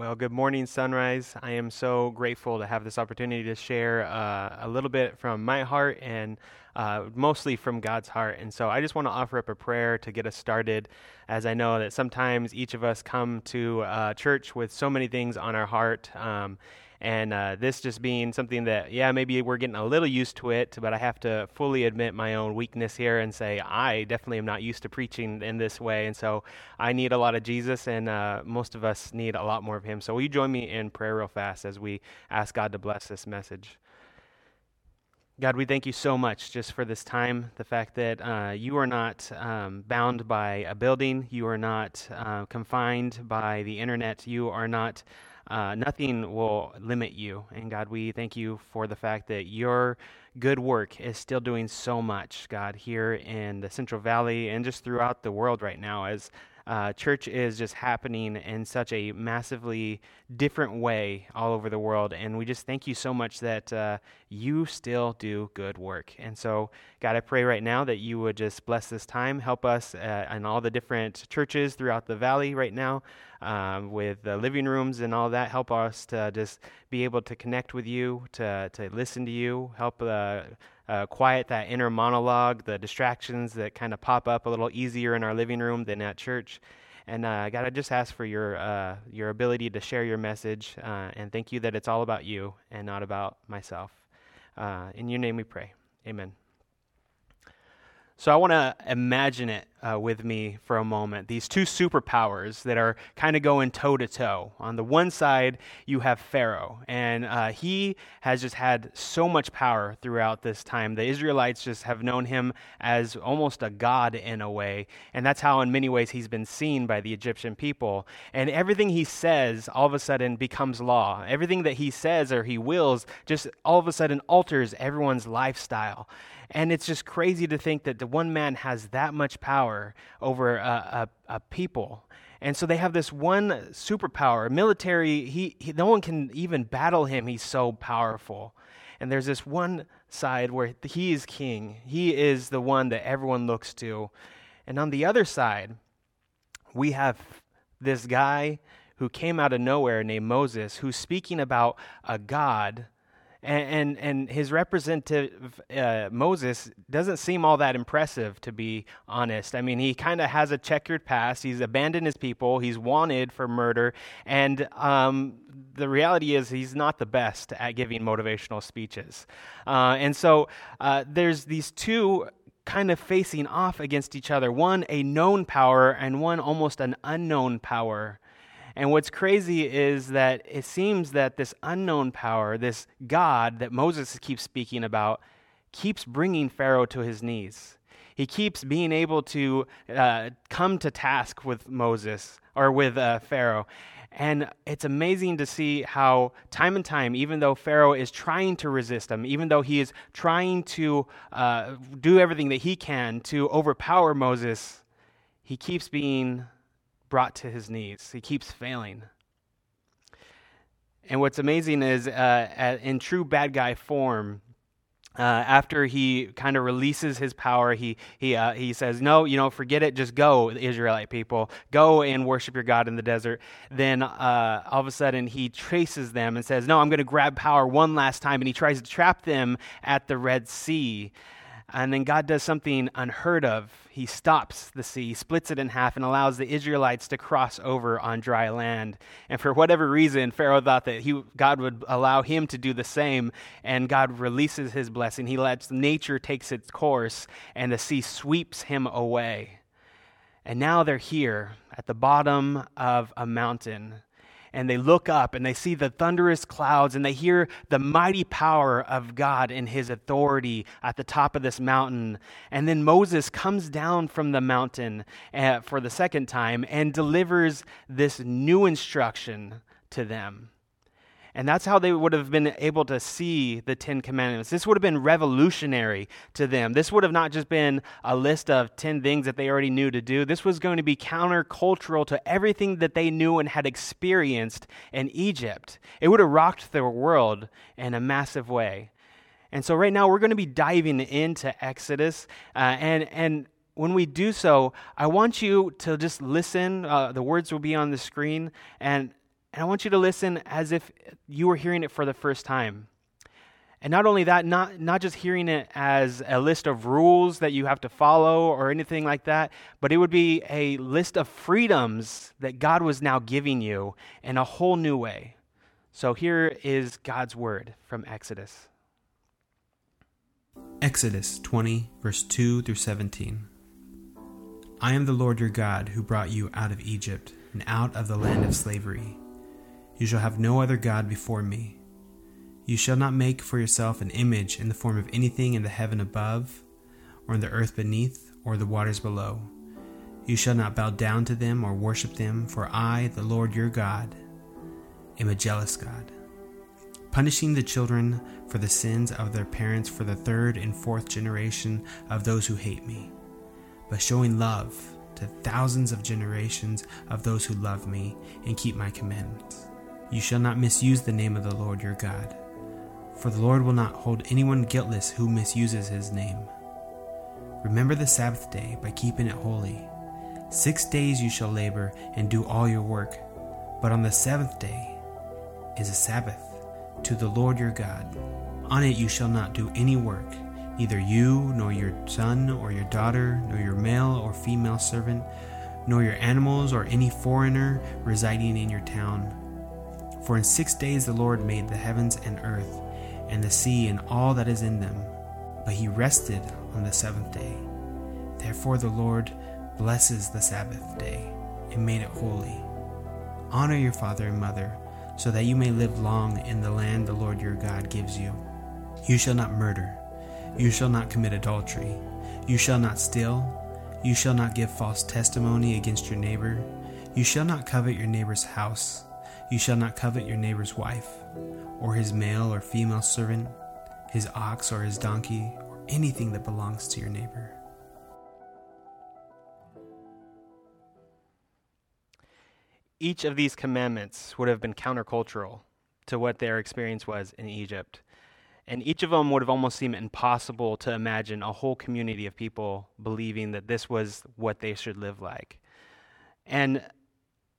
Well, good morning, Sunrise. I am so grateful to have this opportunity to share uh, a little bit from my heart and uh, mostly from God's heart. And so I just want to offer up a prayer to get us started, as I know that sometimes each of us come to uh, church with so many things on our heart. Um, and uh, this just being something that, yeah, maybe we're getting a little used to it, but I have to fully admit my own weakness here and say, I definitely am not used to preaching in this way. And so I need a lot of Jesus, and uh, most of us need a lot more of Him. So will you join me in prayer real fast as we ask God to bless this message? God, we thank you so much just for this time. The fact that uh, you are not um, bound by a building, you are not uh, confined by the internet, you are not uh, nothing will limit you. And God, we thank you for the fact that your good work is still doing so much, God, here in the Central Valley and just throughout the world right now as uh, church is just happening in such a massively different way all over the world. And we just thank you so much that uh, you still do good work. And so, God, I pray right now that you would just bless this time, help us uh, in all the different churches throughout the valley right now. Um, with the living rooms and all that, help us to just be able to connect with you, to to listen to you, help uh, quiet that inner monologue, the distractions that kind of pop up a little easier in our living room than at church. And uh, God, I just ask for your uh, your ability to share your message, uh, and thank you that it's all about you and not about myself. Uh, in your name we pray. Amen. So I want to imagine it uh, with me for a moment. These two superpowers that are kind of going toe to toe. On the one side, you have Pharaoh, and uh, he has just had so much power throughout this time. The Israelites just have known him as almost a god in a way, and that's how, in many ways, he's been seen by the Egyptian people. And everything he says all of a sudden becomes law. Everything that he says or he wills just all of a sudden alters everyone's lifestyle. And it's just crazy to think that the one man has that much power over a, a, a people. And so they have this one superpower, military. He, he, no one can even battle him. He's so powerful. And there's this one side where he is king. He is the one that everyone looks to. And on the other side, we have this guy who came out of nowhere named Moses, who's speaking about a God and, and, and his representative, uh, Moses, doesn't seem all that impressive, to be honest. I mean, he kind of has a checkered past. He's abandoned his people. He's wanted for murder. And um, the reality is, he's not the best at giving motivational speeches. Uh, and so uh, there's these two kind of facing off against each other one, a known power, and one almost an unknown power. And what's crazy is that it seems that this unknown power, this God that Moses keeps speaking about, keeps bringing Pharaoh to his knees. He keeps being able to uh, come to task with Moses or with uh, Pharaoh. And it's amazing to see how, time and time, even though Pharaoh is trying to resist him, even though he is trying to uh, do everything that he can to overpower Moses, he keeps being brought to his knees. He keeps failing. And what's amazing is, uh, in true bad guy form, uh, after he kind of releases his power, he he uh, he says, "No, you know, forget it. Just go, Israelite people. Go and worship your God in the desert." Then uh, all of a sudden, he traces them and says, "No, I'm going to grab power one last time," and he tries to trap them at the Red Sea. And then God does something unheard of. He stops the sea, splits it in half, and allows the Israelites to cross over on dry land. And for whatever reason, Pharaoh thought that he, God would allow him to do the same, and God releases his blessing. He lets nature takes its course, and the sea sweeps him away. And now they're here at the bottom of a mountain and they look up and they see the thunderous clouds and they hear the mighty power of God and his authority at the top of this mountain. And then Moses comes down from the mountain uh, for the second time and delivers this new instruction to them. And that's how they would have been able to see the Ten Commandments. This would have been revolutionary to them. This would have not just been a list of 10 things that they already knew to do. This was going to be countercultural to everything that they knew and had experienced in Egypt. It would have rocked their world in a massive way. And so, right now, we're going to be diving into Exodus. Uh, and, and when we do so, I want you to just listen. Uh, the words will be on the screen. And And I want you to listen as if you were hearing it for the first time. And not only that, not, not just hearing it as a list of rules that you have to follow or anything like that, but it would be a list of freedoms that God was now giving you in a whole new way. So here is God's word from Exodus. Exodus 20, verse 2 through 17. I am the Lord your God who brought you out of Egypt and out of the land of slavery. You shall have no other God before me. You shall not make for yourself an image in the form of anything in the heaven above, or in the earth beneath, or the waters below. You shall not bow down to them or worship them, for I, the Lord your God, am a jealous God, punishing the children for the sins of their parents for the third and fourth generation of those who hate me, but showing love to thousands of generations of those who love me and keep my commandments. You shall not misuse the name of the Lord your God for the Lord will not hold anyone guiltless who misuses his name. Remember the Sabbath day by keeping it holy. Six days you shall labor and do all your work, but on the seventh day is a Sabbath to the Lord your God. On it you shall not do any work, neither you, nor your son or your daughter, nor your male or female servant, nor your animals or any foreigner residing in your town. For in six days the Lord made the heavens and earth and the sea and all that is in them. But he rested on the seventh day. Therefore the Lord blesses the Sabbath day and made it holy. Honor your father and mother, so that you may live long in the land the Lord your God gives you. You shall not murder. You shall not commit adultery. You shall not steal. You shall not give false testimony against your neighbor. You shall not covet your neighbor's house. You shall not covet your neighbor's wife or his male or female servant, his ox or his donkey, or anything that belongs to your neighbor. Each of these commandments would have been countercultural to what their experience was in Egypt. And each of them would have almost seemed impossible to imagine a whole community of people believing that this was what they should live like. And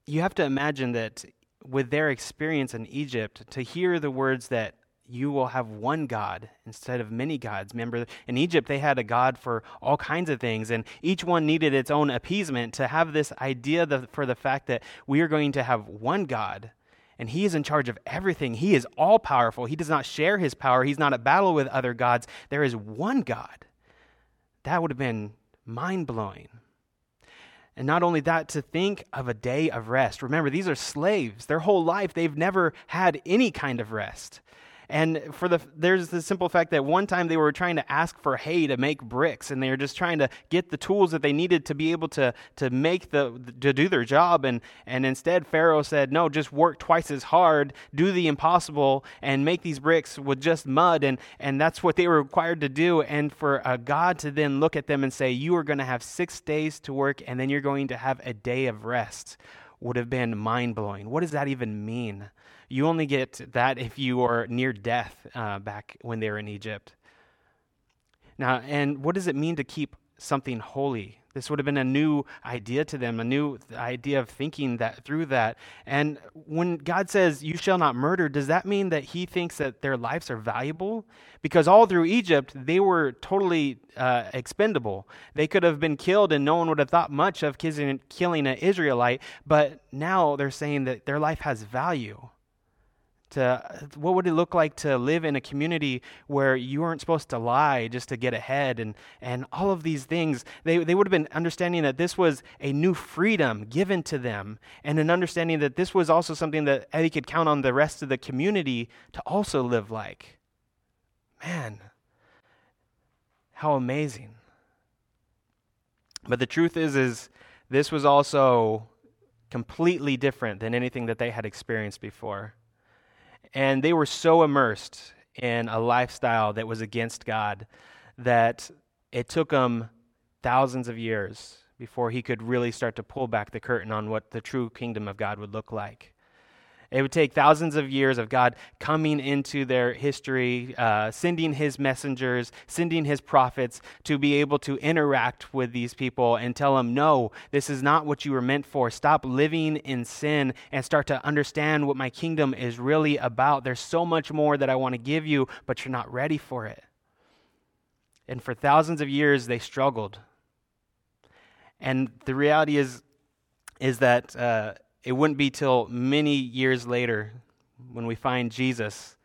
you have to imagine that with their experience in Egypt, to hear the words that you will have one God instead of many gods. Remember, in Egypt, they had a God for all kinds of things, and each one needed its own appeasement. To have this idea for the fact that we are going to have one God, and He is in charge of everything, He is all powerful. He does not share His power, He's not at battle with other gods. There is one God. That would have been mind blowing. And not only that, to think of a day of rest. Remember, these are slaves. Their whole life, they've never had any kind of rest. And for the there's the simple fact that one time they were trying to ask for hay to make bricks, and they were just trying to get the tools that they needed to be able to to make the to do their job. And and instead Pharaoh said, no, just work twice as hard, do the impossible, and make these bricks with just mud. And and that's what they were required to do. And for a God to then look at them and say, you are going to have six days to work, and then you're going to have a day of rest, would have been mind blowing. What does that even mean? You only get that if you are near death uh, back when they were in Egypt. Now, and what does it mean to keep something holy? This would have been a new idea to them, a new idea of thinking that through that. And when God says, You shall not murder, does that mean that He thinks that their lives are valuable? Because all through Egypt, they were totally uh, expendable. They could have been killed, and no one would have thought much of killing an Israelite. But now they're saying that their life has value to what would it look like to live in a community where you weren't supposed to lie just to get ahead and and all of these things? They, they would have been understanding that this was a new freedom given to them and an understanding that this was also something that they could count on the rest of the community to also live like. Man how amazing. But the truth is is this was also completely different than anything that they had experienced before and they were so immersed in a lifestyle that was against God that it took them thousands of years before he could really start to pull back the curtain on what the true kingdom of God would look like. It would take thousands of years of God coming into their history, uh, sending his messengers, sending his prophets to be able to interact with these people and tell them, no, this is not what you were meant for. Stop living in sin and start to understand what my kingdom is really about. There's so much more that I want to give you, but you're not ready for it. And for thousands of years, they struggled. And the reality is, is that. Uh, it wouldn't be till many years later when we find Jesus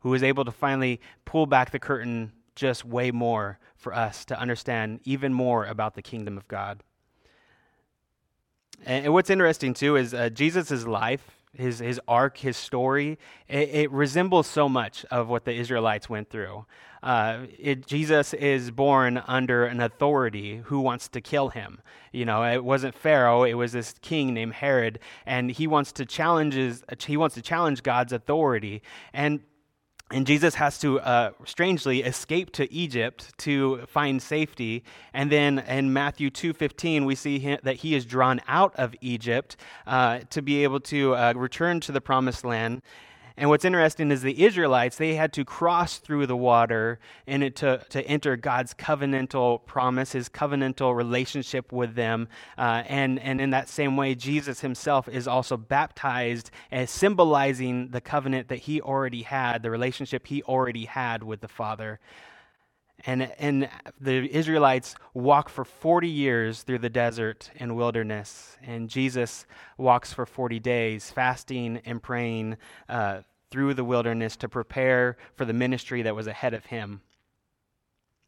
who is able to finally pull back the curtain just way more for us to understand even more about the kingdom of God. And what's interesting too is uh, Jesus' life, his, his arc, his story, it, it, resembles so much of what the Israelites went through. Uh, it, Jesus is born under an authority who wants to kill him. You know, it wasn't Pharaoh; it was this king named Herod, and he wants to challenge he wants to challenge God's authority. And and Jesus has to, uh, strangely, escape to Egypt to find safety. And then in Matthew 2.15, we see him, that he is drawn out of Egypt uh, to be able to uh, return to the promised land. And what's interesting is the Israelites, they had to cross through the water it to, to enter God's covenantal promise, his covenantal relationship with them. Uh, and, and in that same way, Jesus himself is also baptized as symbolizing the covenant that he already had, the relationship he already had with the Father. And, and the Israelites walk for 40 years through the desert and wilderness. And Jesus walks for 40 days, fasting and praying uh, through the wilderness to prepare for the ministry that was ahead of him.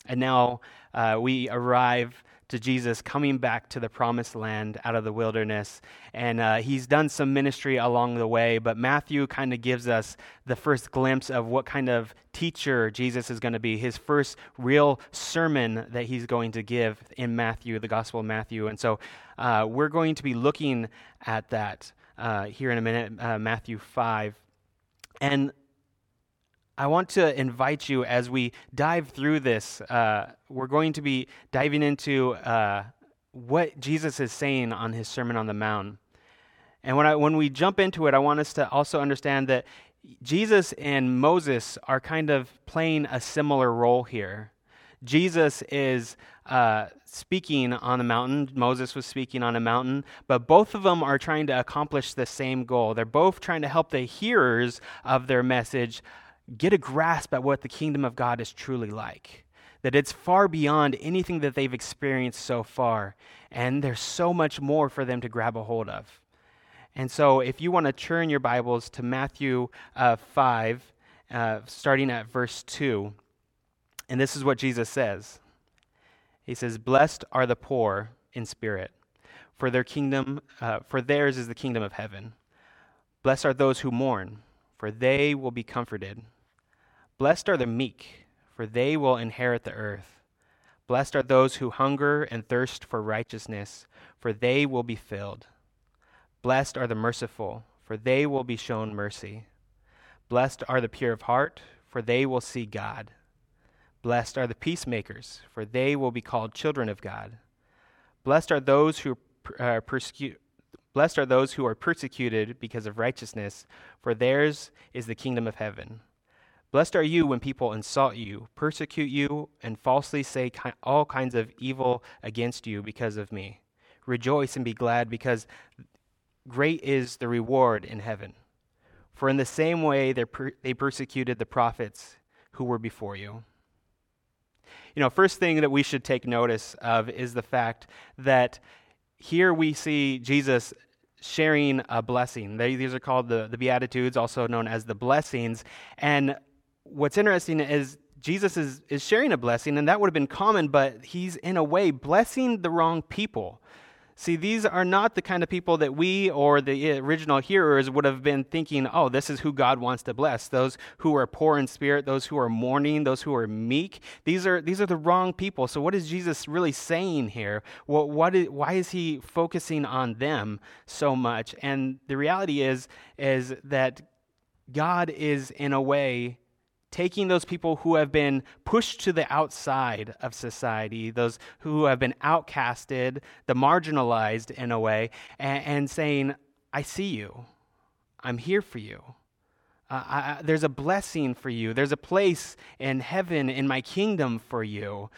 And now uh, we arrive to Jesus coming back to the promised land out of the wilderness. And uh, he's done some ministry along the way, but Matthew kind of gives us the first glimpse of what kind of teacher Jesus is going to be, his first real sermon that he's going to give in Matthew, the Gospel of Matthew. And so uh, we're going to be looking at that uh, here in a minute, uh, Matthew 5. And I want to invite you as we dive through this. Uh, we're going to be diving into uh, what Jesus is saying on his Sermon on the Mount. And when, I, when we jump into it, I want us to also understand that Jesus and Moses are kind of playing a similar role here. Jesus is uh, speaking on the mountain. Moses was speaking on a mountain, but both of them are trying to accomplish the same goal. They're both trying to help the hearers of their message get a grasp at what the kingdom of God is truly like. That it's far beyond anything that they've experienced so far, and there's so much more for them to grab a hold of. And so, if you want to turn your Bibles to Matthew uh, 5, uh, starting at verse 2, and this is what Jesus says He says, Blessed are the poor in spirit, for their kingdom, uh, for theirs is the kingdom of heaven. Blessed are those who mourn, for they will be comforted. Blessed are the meek, for they will inherit the earth. Blessed are those who hunger and thirst for righteousness, for they will be filled. Blessed are the merciful, for they will be shown mercy. Blessed are the pure of heart, for they will see God. Blessed are the peacemakers, for they will be called children of God. Blessed are those who uh, persecute. Blessed are those who are persecuted because of righteousness, for theirs is the kingdom of heaven. Blessed are you when people insult you, persecute you, and falsely say ki- all kinds of evil against you because of me. Rejoice and be glad, because great is the reward in heaven. For in the same way per- they persecuted the prophets who were before you. You know, first thing that we should take notice of is the fact that here we see Jesus sharing a blessing. They, these are called the, the Beatitudes, also known as the blessings. And what's interesting is Jesus is, is sharing a blessing, and that would have been common, but he's in a way blessing the wrong people. See, these are not the kind of people that we or the original hearers would have been thinking, oh, this is who God wants to bless. Those who are poor in spirit, those who are mourning, those who are meek. These are, these are the wrong people. So, what is Jesus really saying here? Well, what is, why is he focusing on them so much? And the reality is, is that God is, in a way, taking those people who have been pushed to the outside of society, those who have been outcasted, the marginalized in a way, and, and saying, I see you. I'm here for you. Uh, I, there's a blessing for you. There's a place in heaven in my kingdom for you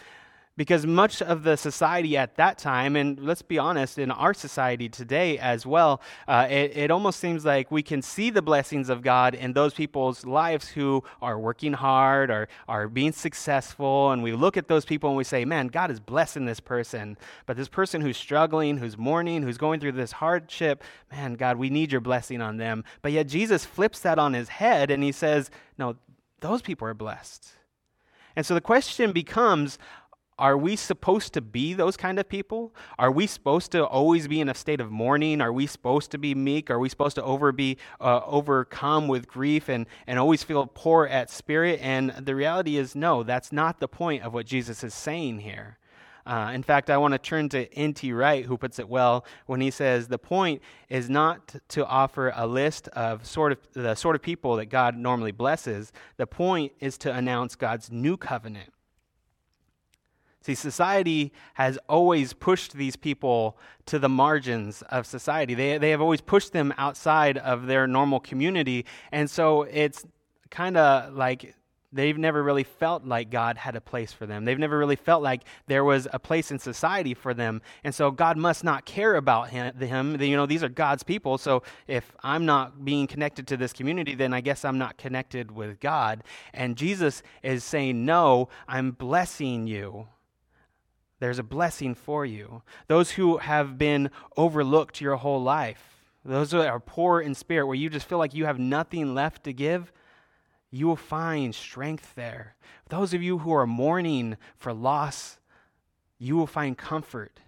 because much of the society at that time, and let's be honest, in our society today as well, uh, it, it, almost seems like we can see the blessings of God in those people's lives who are working hard, or are being successful, and we look at those people and we say, man, God is blessing this person. But this person who's struggling, who's mourning, who's going through this hardship, man, God, we need your blessing on them. But yet Jesus flips that on his head and he says, no, those people are blessed. And so the question becomes are we supposed to be those kind of people? Are we supposed to always be in a state of mourning? Are we supposed to be meek? Are we supposed to over be uh, overcome with grief and, and always feel poor at spirit? And the reality is, no, that's not the point of what Jesus is saying here. Uh, in fact, I want to turn to N.T. Wright, who puts it well when he says the point is not to offer a list of sort of the sort of people that God normally blesses. The point is to announce God's new covenant See, society has always pushed these people to the margins of society. They, they have always pushed them outside of their normal community. And so it's kind of like they've never really felt like God had a place for them. They've never really felt like there was a place in society for them. And so God must not care about him. You know, these are God's people. So if I'm not being connected to this community, then I guess I'm not connected with God. And Jesus is saying, No, I'm blessing you there's a blessing for you. Those who have been overlooked your whole life, those who are poor in spirit, where you just feel like you have nothing left to give, you will find strength there. Those of you who are mourning for loss, you will find comfort.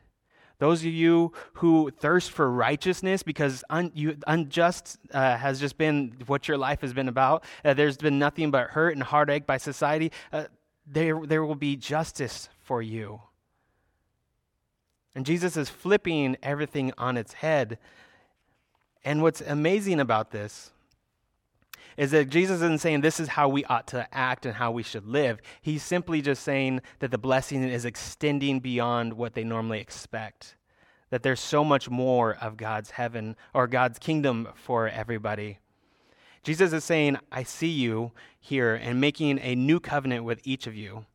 Those of you who thirst for righteousness because un, you, unjust uh, has just been what your life has been about, uh, there's been nothing but hurt and heartache by society, uh, there, there will be justice for you. And Jesus is flipping everything on its head. And what's amazing about this is that Jesus isn't saying this is how we ought to act and how we should live. He's simply just saying that the blessing is extending beyond what they normally expect. That there's so much more of God's heaven or God's kingdom for everybody. Jesus is saying, I see you here and making a new covenant with each of you.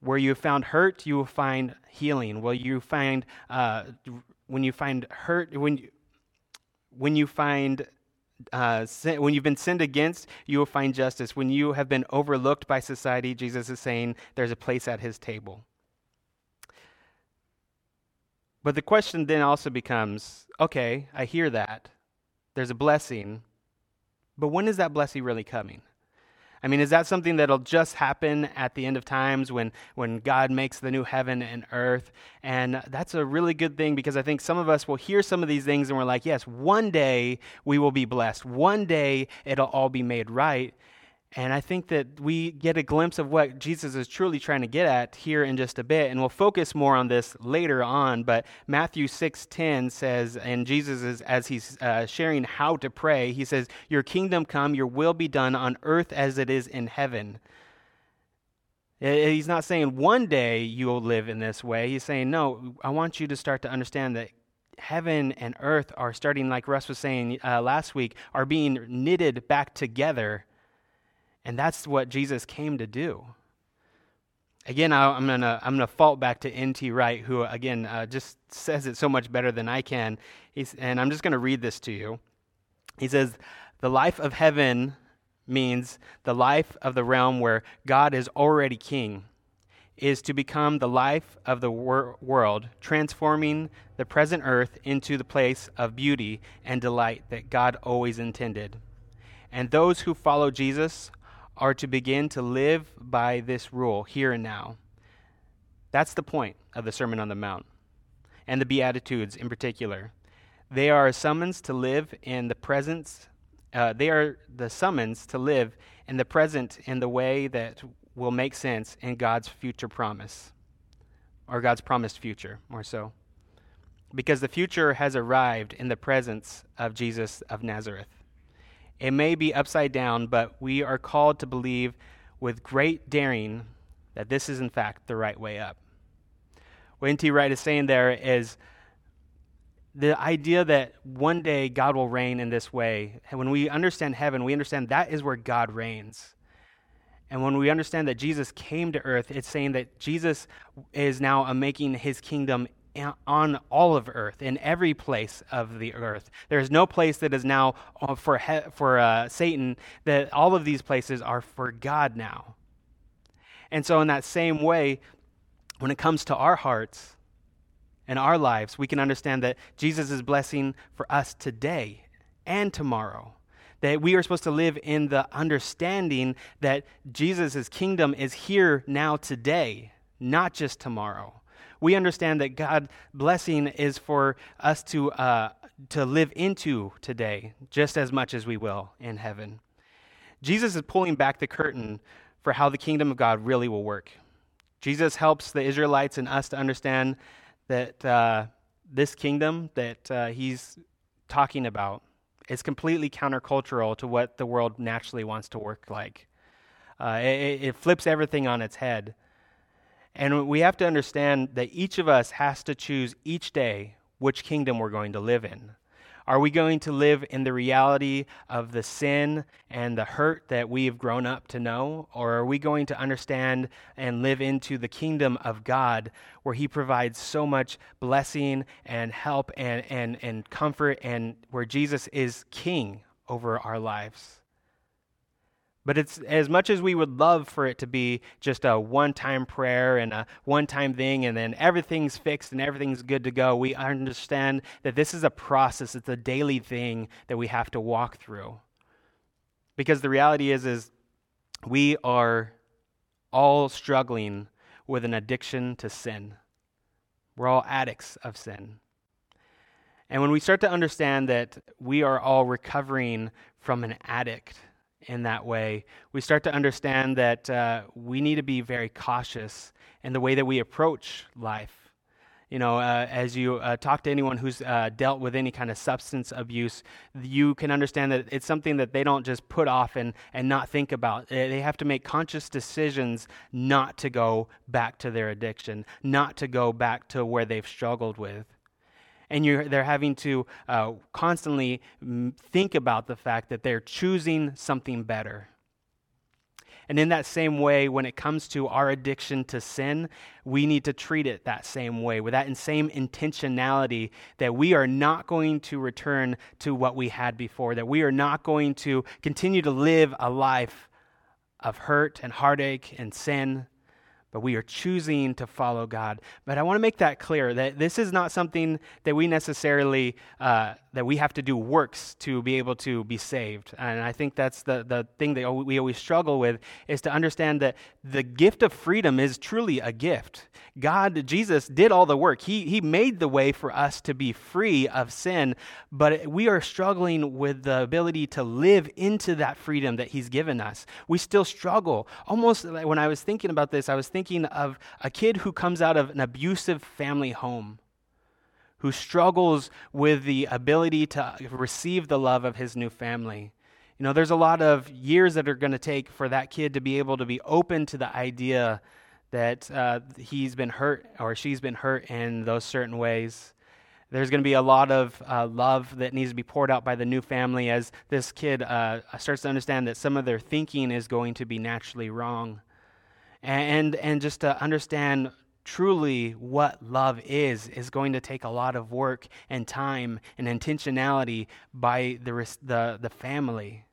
Where you found hurt, you will find healing. Where you find uh, when you find hurt, when you, when you find uh, sin, when you've been sinned against, you will find justice. When you have been overlooked by society, Jesus is saying there's a place at his table. But the question then also becomes okay, I hear that. There's a blessing. But when is that blessing really coming? I mean, is that something that'll just happen at the end of times when, when God makes the new heaven and earth? And that's a really good thing because I think some of us will hear some of these things and we're like, yes, one day we will be blessed. One day it'll all be made right. And I think that we get a glimpse of what Jesus is truly trying to get at here in just a bit, and we'll focus more on this later on. But Matthew 6:10 says, and Jesus is as he's uh, sharing how to pray, he says, "Your kingdom come, your will be done on earth as it is in heaven." He's not saying one day you will live in this way. He's saying, no, I want you to start to understand that heaven and earth are starting, like Russ was saying uh, last week, are being knitted back together and that's what Jesus came to do. Again, I, am going to I'm gonna fault back to N.T. Wright, who, again, uh, just says it so much better than I can. He's, and I'm just going to read this to you. He says, The life of heaven means the life of the realm where God is already king, is to become the life of the wor- world, transforming the present earth into the place of beauty and delight that God always intended. And those who follow Jesus are to begin to live by this rule here and now. That's the point of the Sermon on the Mount and the Beatitudes in particular. They are a summons to live in the presence, uh, they are the summons to live in the present in the way that will make sense in God's future promise, or God's promised future, more so. Because the future has arrived in the presence of Jesus of Nazareth. It may be upside down, but we are called to believe with great daring that this is, in fact, the right way up. What N.T. Wright is saying there is the idea that one day God will reign in this way, when we understand heaven, we understand that is where God reigns. And when we understand that Jesus came to earth, it's saying that Jesus is now making his kingdom on all of earth, in every place of the earth. There is no place that is now uh, for, for uh, Satan, that all of these places are for God now. And so, in that same way, when it comes to our hearts and our lives, we can understand that Jesus is blessing for us today and tomorrow. That we are supposed to live in the understanding that Jesus' kingdom is here now today, not just tomorrow. We understand that God blessing is for us to, uh, to live into today just as much as we will in heaven. Jesus is pulling back the curtain for how the kingdom of God really will work. Jesus helps the Israelites and us to understand that uh, this kingdom that uh, he's talking about is completely countercultural to what the world naturally wants to work like. Uh, it, it flips everything on its head. And we have to understand that each of us has to choose each day which kingdom we're going to live in. Are we going to live in the reality of the sin and the hurt that we've grown up to know? Or are we going to understand and live into the kingdom of God where He provides so much blessing and help and, and, and comfort and where Jesus is king over our lives? But it's as much as we would love for it to be just a one time prayer and a one time thing, and then everything's fixed and everything's good to go, we understand that this is a process, it's a daily thing that we have to walk through. Because the reality is, is we are all struggling with an addiction to sin. We're all addicts of sin. And when we start to understand that we are all recovering from an addict, in that way, we start to understand that uh, we need to be very cautious in the way that we approach life. You know, uh, as you uh, talk to anyone who's uh, dealt with any kind of substance abuse, you can understand that it's something that they don't just put off and, and not think about. They have to make conscious decisions not to go back to their addiction, not to go back to where they've struggled with and they're having to uh, constantly think about the fact that they're choosing something better. And in that same way, when it comes to our addiction to sin, we need to treat it that same way, with that same intentionality that we are not going to return to what we had before, that we are not going to continue to live a life of hurt and heartache and sin, but we are choosing to follow God. But I want to make that clear that this is not something that we necessarily uh, that we have to do works to be able to be saved. And I think that's the, the thing that we always struggle with is to understand that the gift of freedom is truly a gift. God, Jesus, did all the work. He, he made the way for us to be free of sin, but we are struggling with the ability to live into that freedom that He's given us. We still struggle. Almost when I was thinking about this, I was thinking of a kid who comes out of an abusive family home who struggles with the ability to receive the love of his new family. You know, there's a lot of years that are going to take for that kid to be able to be open to the idea that uh, he's been hurt or she's been hurt in those certain ways. There's going to be a lot of uh, love that needs to be poured out by the new family as this kid uh, starts to understand that some of their thinking is going to be naturally wrong. And, and just to understand truly what love is is going to take a lot of work and time and intentionality by the, the, the family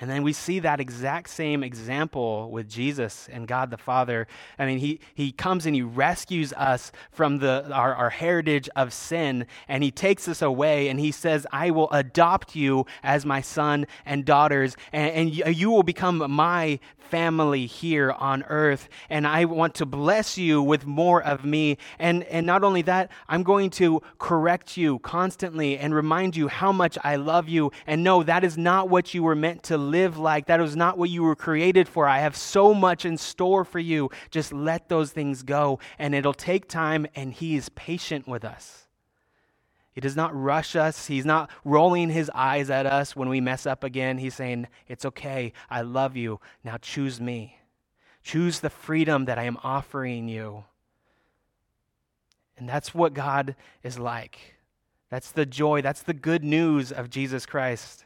and then we see that exact same example with Jesus and God the Father. I mean, he, he comes and he rescues us from the, our, our heritage of sin, and he takes us away, and he says, I will adopt you as my son and daughters, and, and you will become my family here on earth. And I want to bless you with more of me. And, and not only that, I'm going to correct you constantly and remind you how much I love you. And no, that is not what you were meant to live like. That was not what you were created for. I have so much in store for you. Just let those things go. And it'll take time, and He is patient with us. He does not rush us. He's not rolling his eyes at us when we mess up again. He's saying, It's okay. I love you. Now choose me. Choose the freedom that I am offering you. And that's what God is like. That's the joy, that's the good news of Jesus Christ.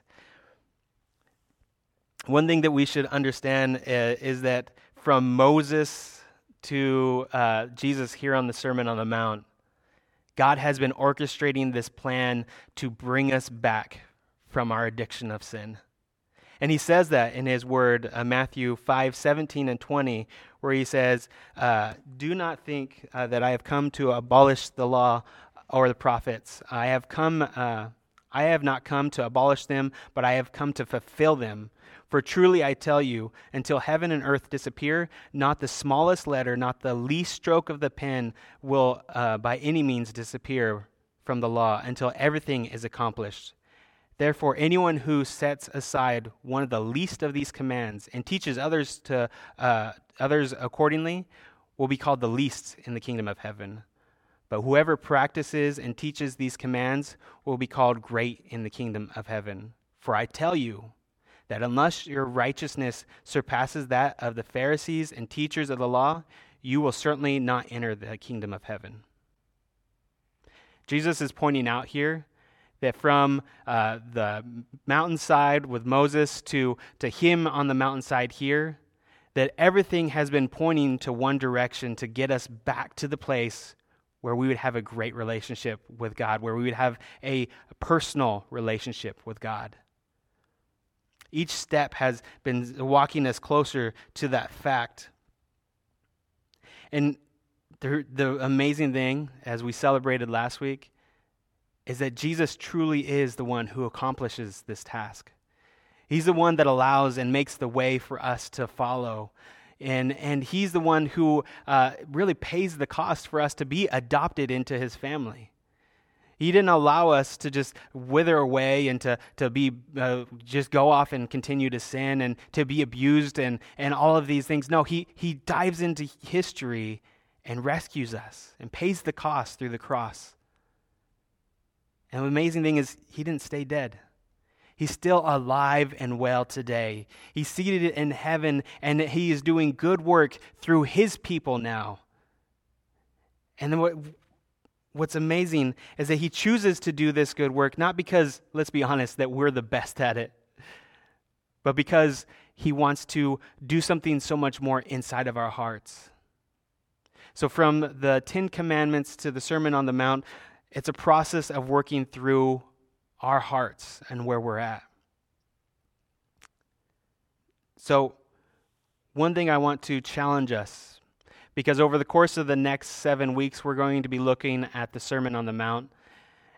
One thing that we should understand uh, is that from Moses to uh, Jesus here on the Sermon on the Mount, God has been orchestrating this plan to bring us back from our addiction of sin. And he says that in his word, uh, Matthew 5 17 and 20, where he says, uh, Do not think uh, that I have come to abolish the law or the prophets. I have come. Uh, I have not come to abolish them, but I have come to fulfill them. For truly I tell you, until heaven and earth disappear, not the smallest letter, not the least stroke of the pen will uh, by any means disappear from the law until everything is accomplished. Therefore, anyone who sets aside one of the least of these commands and teaches others to uh, others accordingly will be called the least in the kingdom of heaven. But whoever practices and teaches these commands will be called great in the kingdom of heaven. For I tell you that unless your righteousness surpasses that of the Pharisees and teachers of the law, you will certainly not enter the kingdom of heaven. Jesus is pointing out here that from uh, the mountainside with Moses to, to him on the mountainside here, that everything has been pointing to one direction to get us back to the place where we would have a great relationship with God, where we would have a personal relationship with God. Each step has been walking us closer to that fact. And the, the amazing thing, as we celebrated last week, is that Jesus truly is the one who accomplishes this task. He's the one that allows and makes the way for us to follow. And, and he's the one who uh, really pays the cost for us to be adopted into his family. He didn't allow us to just wither away and to, to be uh, just go off and continue to sin and to be abused and, and all of these things. No, he, he dives into history and rescues us and pays the cost through the cross. And the amazing thing is, he didn't stay dead. He's still alive and well today. He's seated in heaven and he is doing good work through his people now. And then what, what's amazing is that he chooses to do this good work not because, let's be honest, that we're the best at it, but because he wants to do something so much more inside of our hearts. So, from the Ten Commandments to the Sermon on the Mount, it's a process of working through our hearts and where we're at. So, one thing I want to challenge us because over the course of the next seven weeks, we're going to be looking at the Sermon on the Mount.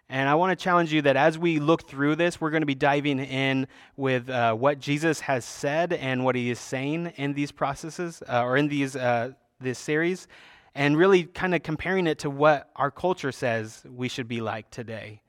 And I want to challenge you that as we look through this, we're going to be diving in with uh, what Jesus has said and what he is saying in these processes uh, or in these uh, this series, and really kind of comparing it to what our culture says we should be like today.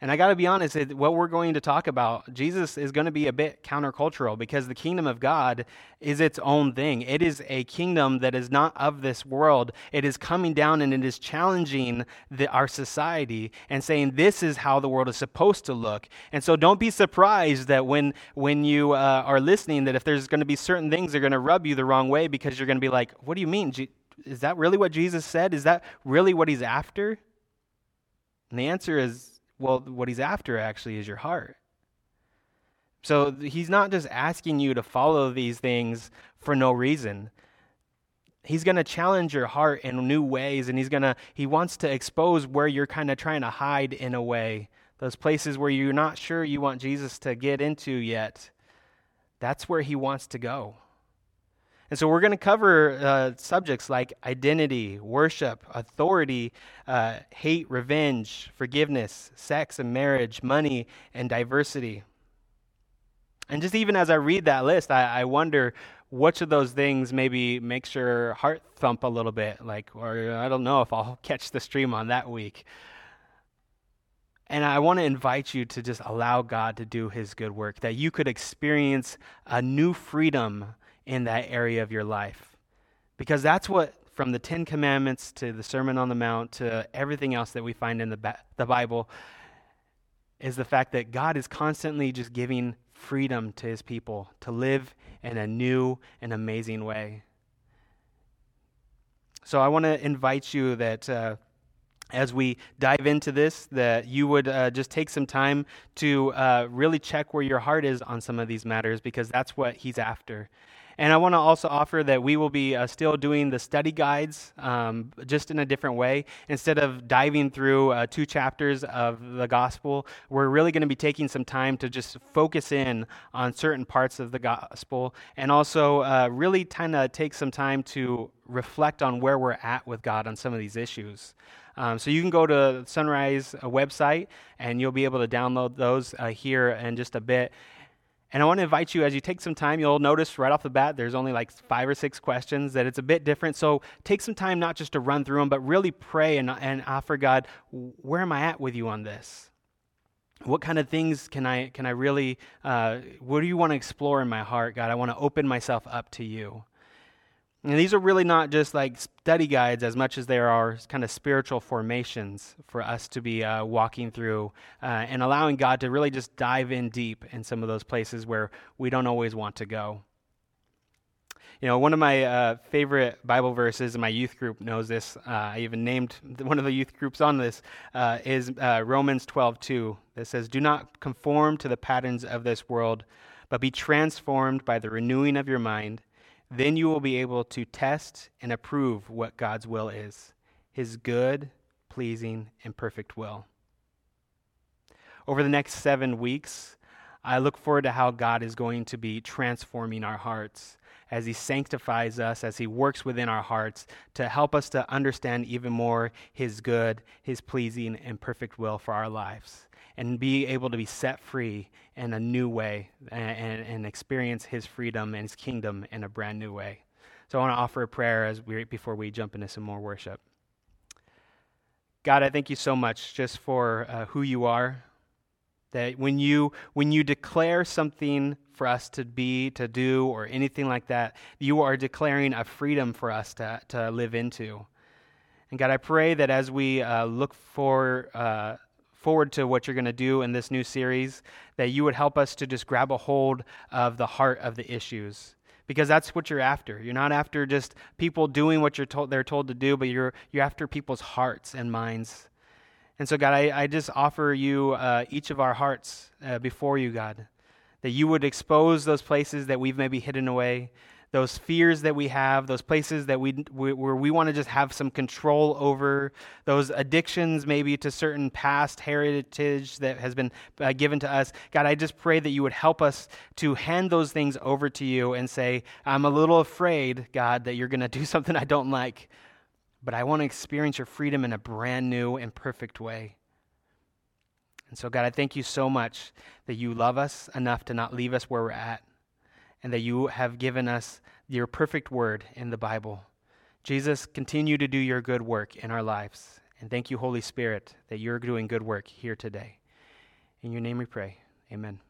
And I got to be honest, what we're going to talk about, Jesus is going to be a bit countercultural because the kingdom of God is its own thing. It is a kingdom that is not of this world. It is coming down and it is challenging the, our society and saying this is how the world is supposed to look. And so don't be surprised that when, when you uh, are listening, that if there's going to be certain things that are going to rub you the wrong way because you're going to be like, what do you mean? Is that really what Jesus said? Is that really what he's after? And the answer is well, what he's after actually is your heart. So he's not just asking you to follow these things for no reason. He's going to challenge your heart in new ways and he's going to he wants to expose where you're kind of trying to hide in a way. Those places where you're not sure you want Jesus to get into yet. That's where he wants to go. And so we're going to cover uh, subjects like identity, worship, authority, uh, hate, revenge, forgiveness, sex and marriage, money, and diversity. And just even as I read that list, I, I wonder which of those things maybe makes your heart thump a little bit, like, or I don't know if I'll catch the stream on that week. And I want to invite you to just allow God to do his good work, that you could experience a new freedom in that area of your life. Because that's what, from the Ten Commandments to the Sermon on the Mount to everything else that we find in the, ba- the Bible, is the fact that God is constantly just giving freedom to his people to live in a new and amazing way. So I want to invite you that uh, as we dive into this that you would uh, just take some time to uh, really check where your heart is on some of these matters because that's what he's after and I want to also offer that we will be uh, still doing the study guides um, just in a different way. Instead of diving through uh, two chapters of the gospel, we're really going to be taking some time to just focus in on certain parts of the gospel and also uh, really kind of take some time to reflect on where we're at with God on some of these issues. Um, so you can go to Sunrise uh, website and you'll be able to download those uh, here in just a bit. And I want to invite you as you take some time, you'll notice right off the bat there's only like five or six questions that it's a bit different. So take some time not just to run through them, but really pray and, and offer God, where am I at with you on this? What kind of things can I can I really uh, what do you want to explore in my heart, God? I want to open myself up to you. And these are really not just like study guides as much as there are kind of spiritual formations for us to be uh, walking through uh, and allowing God to really just dive in deep in some of those places where we don't always want to go. You know, one of my uh, favorite Bible verses, in my youth group knows this. Uh, I even named one of the youth groups on this uh, is uh, Romans 12:2 that says, "Do not conform to the patterns of this world, but be transformed by the renewing of your mind." Then you will be able to test and approve what God's will is his good, pleasing, and perfect will. Over the next seven weeks, I look forward to how God is going to be transforming our hearts as He sanctifies us, as He works within our hearts to help us to understand even more His good, His pleasing, and perfect will for our lives and be able to be set free in a new way and, and experience his freedom and his kingdom in a brand new way. So I want to offer a prayer as we before we jump into some more worship. God, I thank you so much just for uh, who you are. That when you when you declare something for us to be, to do, or anything like that, you are declaring a freedom for us to to live into. And God, I pray that as we uh, look for uh, forward to what you're going to do in this new series, that you would help us to just grab a hold of the heart of the issues. Because that's what you're after. You're not after just people doing what you're told, they're told to do, but you're, you're after people's hearts and minds. And so, God, I, I just offer you uh, each of our hearts uh, before you, God, that you would expose those places that we've maybe hidden away, those fears that we have, those places that we, where we want to just have some control over, those addictions maybe to certain past heritage that has been uh, given to us. God, I just pray that you would help us to hand those things over to you and say, I'm a little afraid, God, that you're going to do something I don't like, but I want to experience your freedom in a brand new and perfect way. And so, God, I thank you so much that you love us enough to not leave us where we're at and that you have given us your perfect word in the Bible. Jesus, continue to do your good work in our lives. And thank you, Holy Spirit, that you're doing good work here today. In your name we pray. Amen.